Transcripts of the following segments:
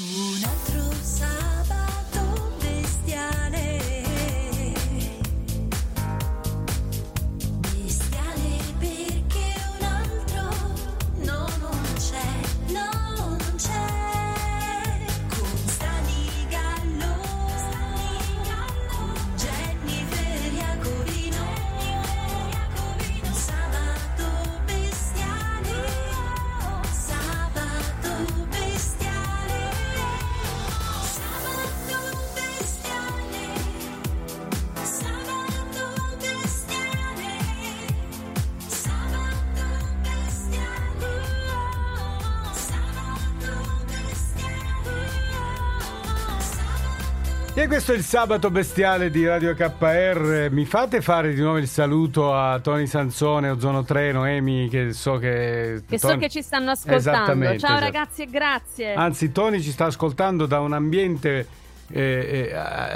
Un altro E questo è il sabato bestiale di Radio KR. Mi fate fare di nuovo il saluto a Tony Sansone, Ozono 3, Noemi, che so che... Che so Tony- che ci stanno ascoltando. Ciao esatto. ragazzi e grazie. Anzi, Tony ci sta ascoltando da un ambiente. eh,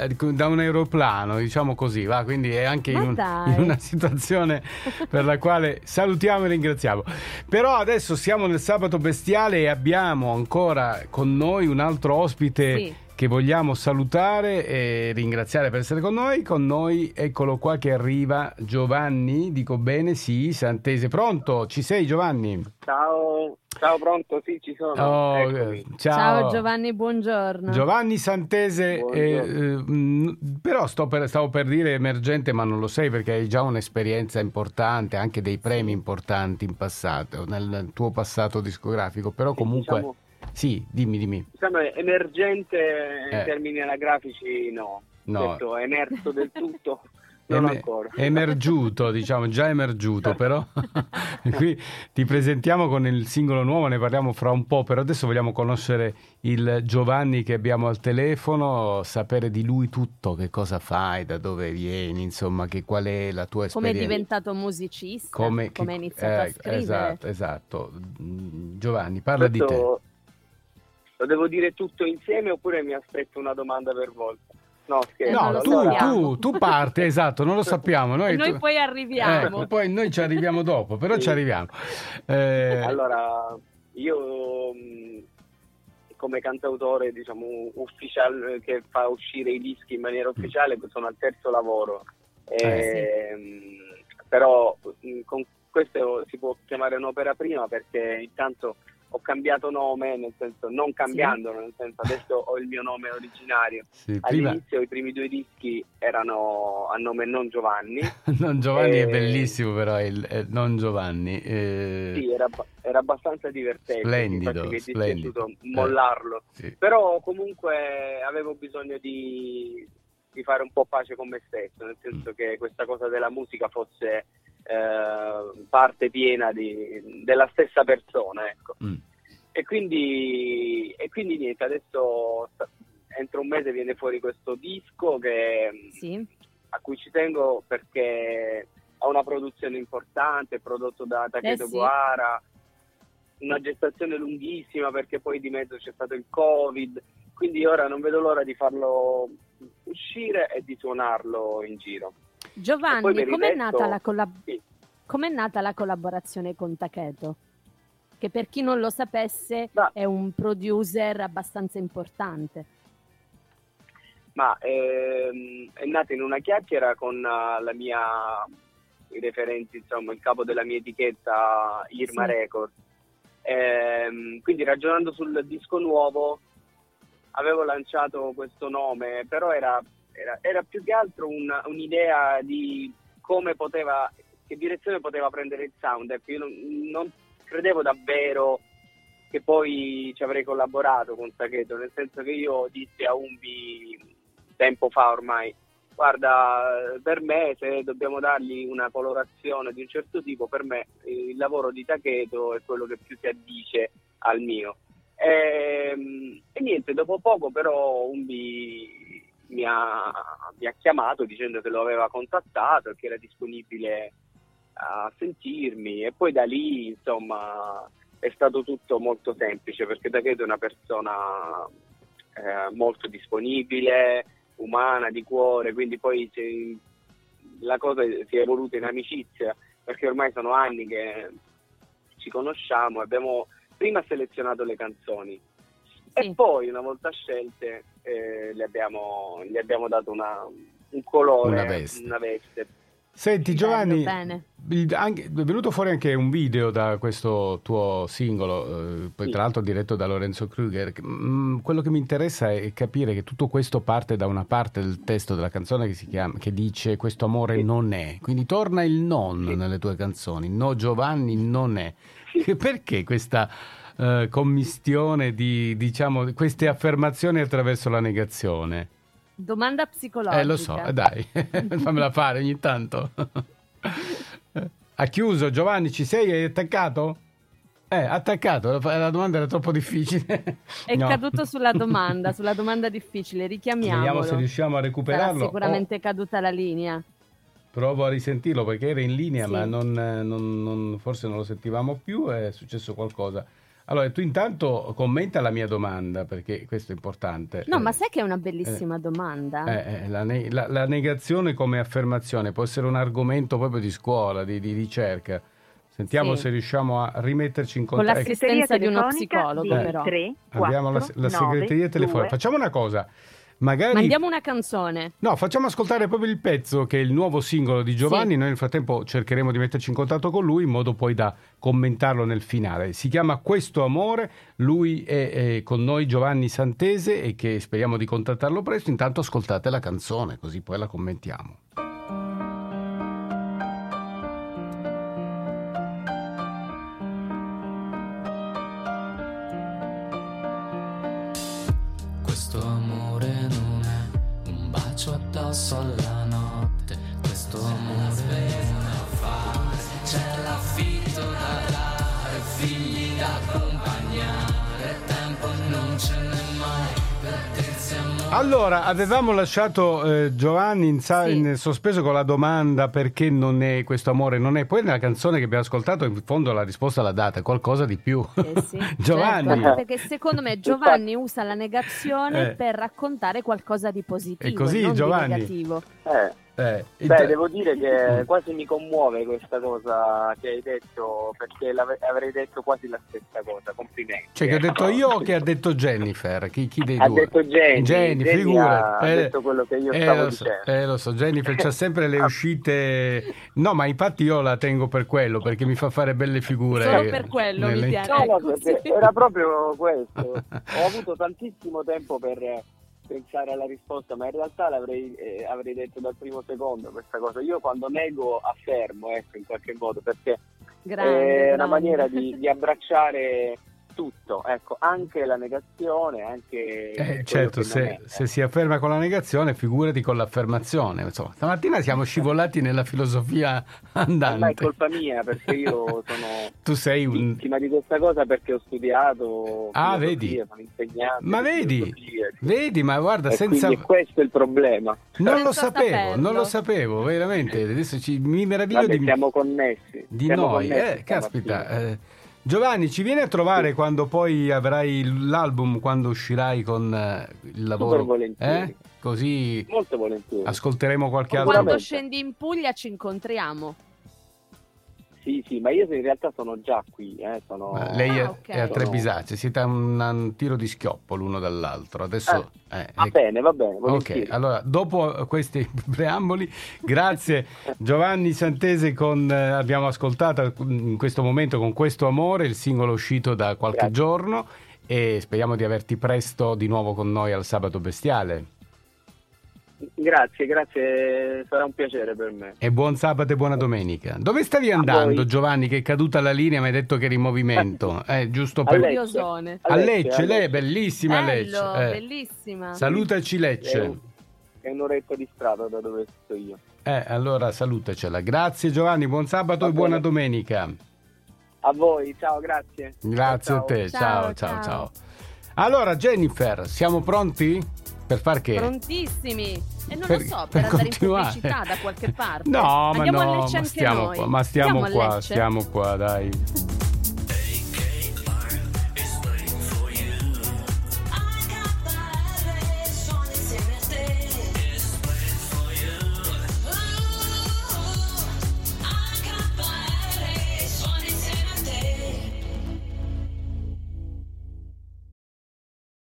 eh, da un aeroplano, diciamo così, va, quindi è anche in, un- in una situazione per la quale salutiamo e ringraziamo. Però adesso siamo nel sabato bestiale e abbiamo ancora con noi un altro ospite Sì. Che vogliamo salutare e ringraziare per essere con noi. Con noi, eccolo qua che arriva Giovanni, dico bene, sì, Santese. Pronto? Ci sei Giovanni? Ciao, ciao pronto, sì ci sono. Oh, eh, Ciao Giovanni, buongiorno. Giovanni Santese, Buongiorno. eh, eh, però sto per- stavo per dire emergente, ma non lo sei perché hai già un'esperienza importante, anche dei premi importanti in passato, nel, nel tuo passato discografico, però comunque... Diciamo, Sì, dimmi, dimmi. diciamo emergente in Eh. termini anagrafici no. No. Detto, emerso del tutto non Emer- ancora. Emergiuto, diciamo, già emergiuto, però qui ti presentiamo con il singolo nuovo, ne parliamo fra un po', però adesso vogliamo conoscere il Giovanni che abbiamo al telefono, sapere di lui tutto, che cosa fai, da dove vieni, insomma, che, qual è la tua Come è esperienza. diventato musicista? Come, Come hai iniziato a eh, scrivere? Esatto, esatto. Mm, Giovanni, parla di te. Lo devo dire tutto insieme oppure mi aspetto una domanda per volta? No, scherzo. Eh, No, tu, sappiamo. tu, tu parti, esatto, non lo sappiamo. Noi, noi tu- poi arriviamo. Ecco, poi noi ci arriviamo dopo, però Sì. ci arriviamo. Eh, Allora, io come cantautore, diciamo, ufficial che fa uscire i dischi in maniera ufficiale, sono al terzo lavoro. Ehm, Però con questo si può chiamare un'opera prima perché intanto ho cambiato nome, nel senso non cambiandolo, nel senso adesso ho il mio nome originario. sì, prima, All'inizio i primi due dischi erano a nome non Giovanni, non Giovanni è Eh, bellissimo, però è il- è non Giovanni. eh, sì, era, era abbastanza divertente, Splendido, mi è splendido. dispiaciuto mollarlo. sì. Però comunque avevo bisogno di, di fare un po' pace con me stesso, nel senso Mm. che questa cosa della musica fosse eh, parte piena di- della stessa persona, ecco. Mm. E quindi, e quindi niente, adesso entro un mese viene fuori questo disco che, Sì. a cui ci tengo perché ha una produzione importante, è prodotto da Taketo Eh sì. Goara, una gestazione lunghissima perché poi di mezzo c'è stato il Covid, quindi ora non vedo l'ora di farlo uscire e di suonarlo in giro. Giovanni, com'è nata, la collab- Sì. com'è nata la collaborazione con Taketo? Che per chi non lo sapesse Ma- è un producer abbastanza importante. Ma ehm, è nata in una chiacchiera con eh, la mia, i referenti, insomma, il capo della mia etichetta Irma Sì. Records. Ehm, quindi ragionando sul disco nuovo avevo lanciato questo nome, però era, era- era più che altro un- un'idea di come poteva, che direzione poteva prendere il sound. Ecco, io non, non credevo davvero che poi ci avrei collaborato con Tacheto, nel senso che io dissi a Umbi tempo fa ormai, guarda, per me se dobbiamo dargli una colorazione di un certo tipo, per me il lavoro di Tacheto è quello che più si addice al mio. E, e niente, dopo poco però Umbi mi ha, mi ha chiamato dicendo che lo aveva contattato e che era disponibile a sentirmi e poi da lì insomma è stato tutto molto semplice perché Tacheto è una persona eh, molto disponibile, umana, di cuore, quindi poi la cosa si è evoluta in amicizia perché ormai sono anni che ci conosciamo, abbiamo prima selezionato le canzoni, Sì. E poi, una volta scelte, eh, le, abbiamo, le abbiamo dato una- un colore, Una veste. una veste. Senti Giovanni, anche- è venuto fuori anche un video da questo tuo singolo, eh, poi Sì. tra l'altro diretto da Lorenzo Kruger. Mm, quello che mi interessa è capire che tutto questo parte da una parte del testo della canzone che, si chiama, che dice questo amore Sì. non è. Quindi torna il non Sì. nelle tue canzoni. No Giovanni non è. Perché questa eh, commistione di, diciamo, queste affermazioni attraverso la negazione? Domanda psicologica. Eh, lo so, eh, dai, fammela fare ogni tanto. ha chiuso, Giovanni, ci sei? Hai attaccato? Eh, attaccato, la domanda era troppo difficile. È No. caduto sulla domanda, sulla domanda difficile. Richiamiamolo. Vediamo se riusciamo a Sarà recuperarlo. sicuramente caduta la linea. Oh, provo a risentirlo perché era in linea, Sì. ma non, eh, non- non- forse non lo sentivamo più, è successo qualcosa. Allora, tu intanto commenta la mia domanda, perché questo è importante. No, Eh, ma sai che è una bellissima domanda? Eh, eh, la, ne- la- la negazione come affermazione può essere un argomento proprio di scuola, di, di ricerca. Sentiamo Sì. se riusciamo a rimetterci in Con contatto. l'assistenza di uno telefonica psicologo, di però. 3, Abbiamo la, 4, la segreteria 9, telefonica. 2. Facciamo una cosa. Magari... Mandiamo una canzone. No, facciamo ascoltare proprio il pezzo che è il nuovo singolo di Giovanni. Sì. Noi nel frattempo cercheremo di metterci in contatto con lui in modo poi da commentarlo nel finale. Si chiama Questo Amore. Lui è, è con noi Giovanni Santese e che speriamo di contattarlo presto. Intanto ascoltate la canzone, così poi la commentiamo. Figli da accompagnare. Tempo non ce n'è mai per dirsi amore. Allora, avevamo lasciato eh, Giovanni in, sa- Sì. in sospeso con la domanda perché non è questo amore, non è. Poi nella canzone che abbiamo ascoltato, in fondo la risposta l'ha data, è qualcosa di più. Eh sì, Giovanni. certo, perché secondo me Giovanni usa la negazione Eh. per raccontare qualcosa di positivo È così, e non Giovanni? di negativo. Eh, Eh, Beh, inta- devo dire che quasi mi commuove questa cosa che hai detto, perché avrei detto quasi la stessa cosa. Complimenti. Cioè, che ho detto Ecco. io o che ha detto Jennifer? Chi, chi dei Ha due? detto Jenny, Jenny, Jenny figura. ha detto quello che io eh, stavo lo so, dicendo. eh, lo so, Jennifer c'ha sempre le Ah. uscite. No, ma infatti io la tengo per quello, perché mi fa fare belle figure. Solo per quello mi nelle- tiene. No, no, sì. era proprio questo. Ho avuto tantissimo tempo per pensare alla risposta, ma in realtà l'avrei eh, avrei detto dal primo secondo questa cosa. Io quando nego affermo, ecco, in qualche modo, perché Grande, è una grande. maniera di, di abbracciare tutto, ecco, anche la negazione, anche Eh, certo, se, se eh. si afferma con la negazione, figurati con l'affermazione. Insomma, stamattina siamo scivolati nella filosofia Ma è andante. colpa mia perché io sono Tu sei un. vittima di questa cosa perché ho studiato Ah, vedi? sono Ma di vedi, vedi, ma guarda, E senza. quindi questo è il problema. Non lo sapevo, non lo sapevo, veramente. Adesso ci- mi meraviglio Vabbè, di, siamo connessi. di siamo noi. connessi Eh, caspita. eh. Giovanni, ci vieni a trovare quando poi avrai l'album, quando uscirai con eh, il lavoro? volentieri. Eh? Così Molto volentieri. ascolteremo qualche altro. Quando scendi in Puglia ci incontriamo. Sì, sì, ma io in realtà sono già qui. Eh, sono... Lei è, Ah, ok. è a Trebisacce, siete a un, a un tiro di schioppo l'uno dall'altro. Adesso eh, Va eh, bene, va bene. Ok, volentieri. allora dopo questi preamboli, grazie Giovanni Santese con eh, abbiamo ascoltato in questo momento con questo amore il singolo uscito da qualche Grazie. giorno e speriamo di averti presto di nuovo con noi al sabato bestiale. Grazie, grazie, sarà un piacere per me. E buon sabato e buona domenica. Dove stavi A andando. Giovanni che è caduta la linea mi hai detto che eri in movimento? Eh, giusto A per... Lecce. Curiosone. A Lecce, a lei è Lecce. bellissima Lecce. Bello, eh. bellissima. Salutaci È, Lecce. un- è un'oretta di strada da dove sto io. Eh, allora salutacela. Grazie Giovanni, buon sabato Va e buona bene. domenica. A voi, ciao, grazie. Grazie Ciao, a te, ciao, Ciao, ciao, ciao. ciao. Allora Jennifer, siamo pronti? Per far che? Prontissimi. E non Per- lo so, per per, andare continuare. in pubblicità da qualche parte. No, ma Andiamo a no, ma stiamo qua, ma stiamo Andiamo a qua, stiamo qua, dai.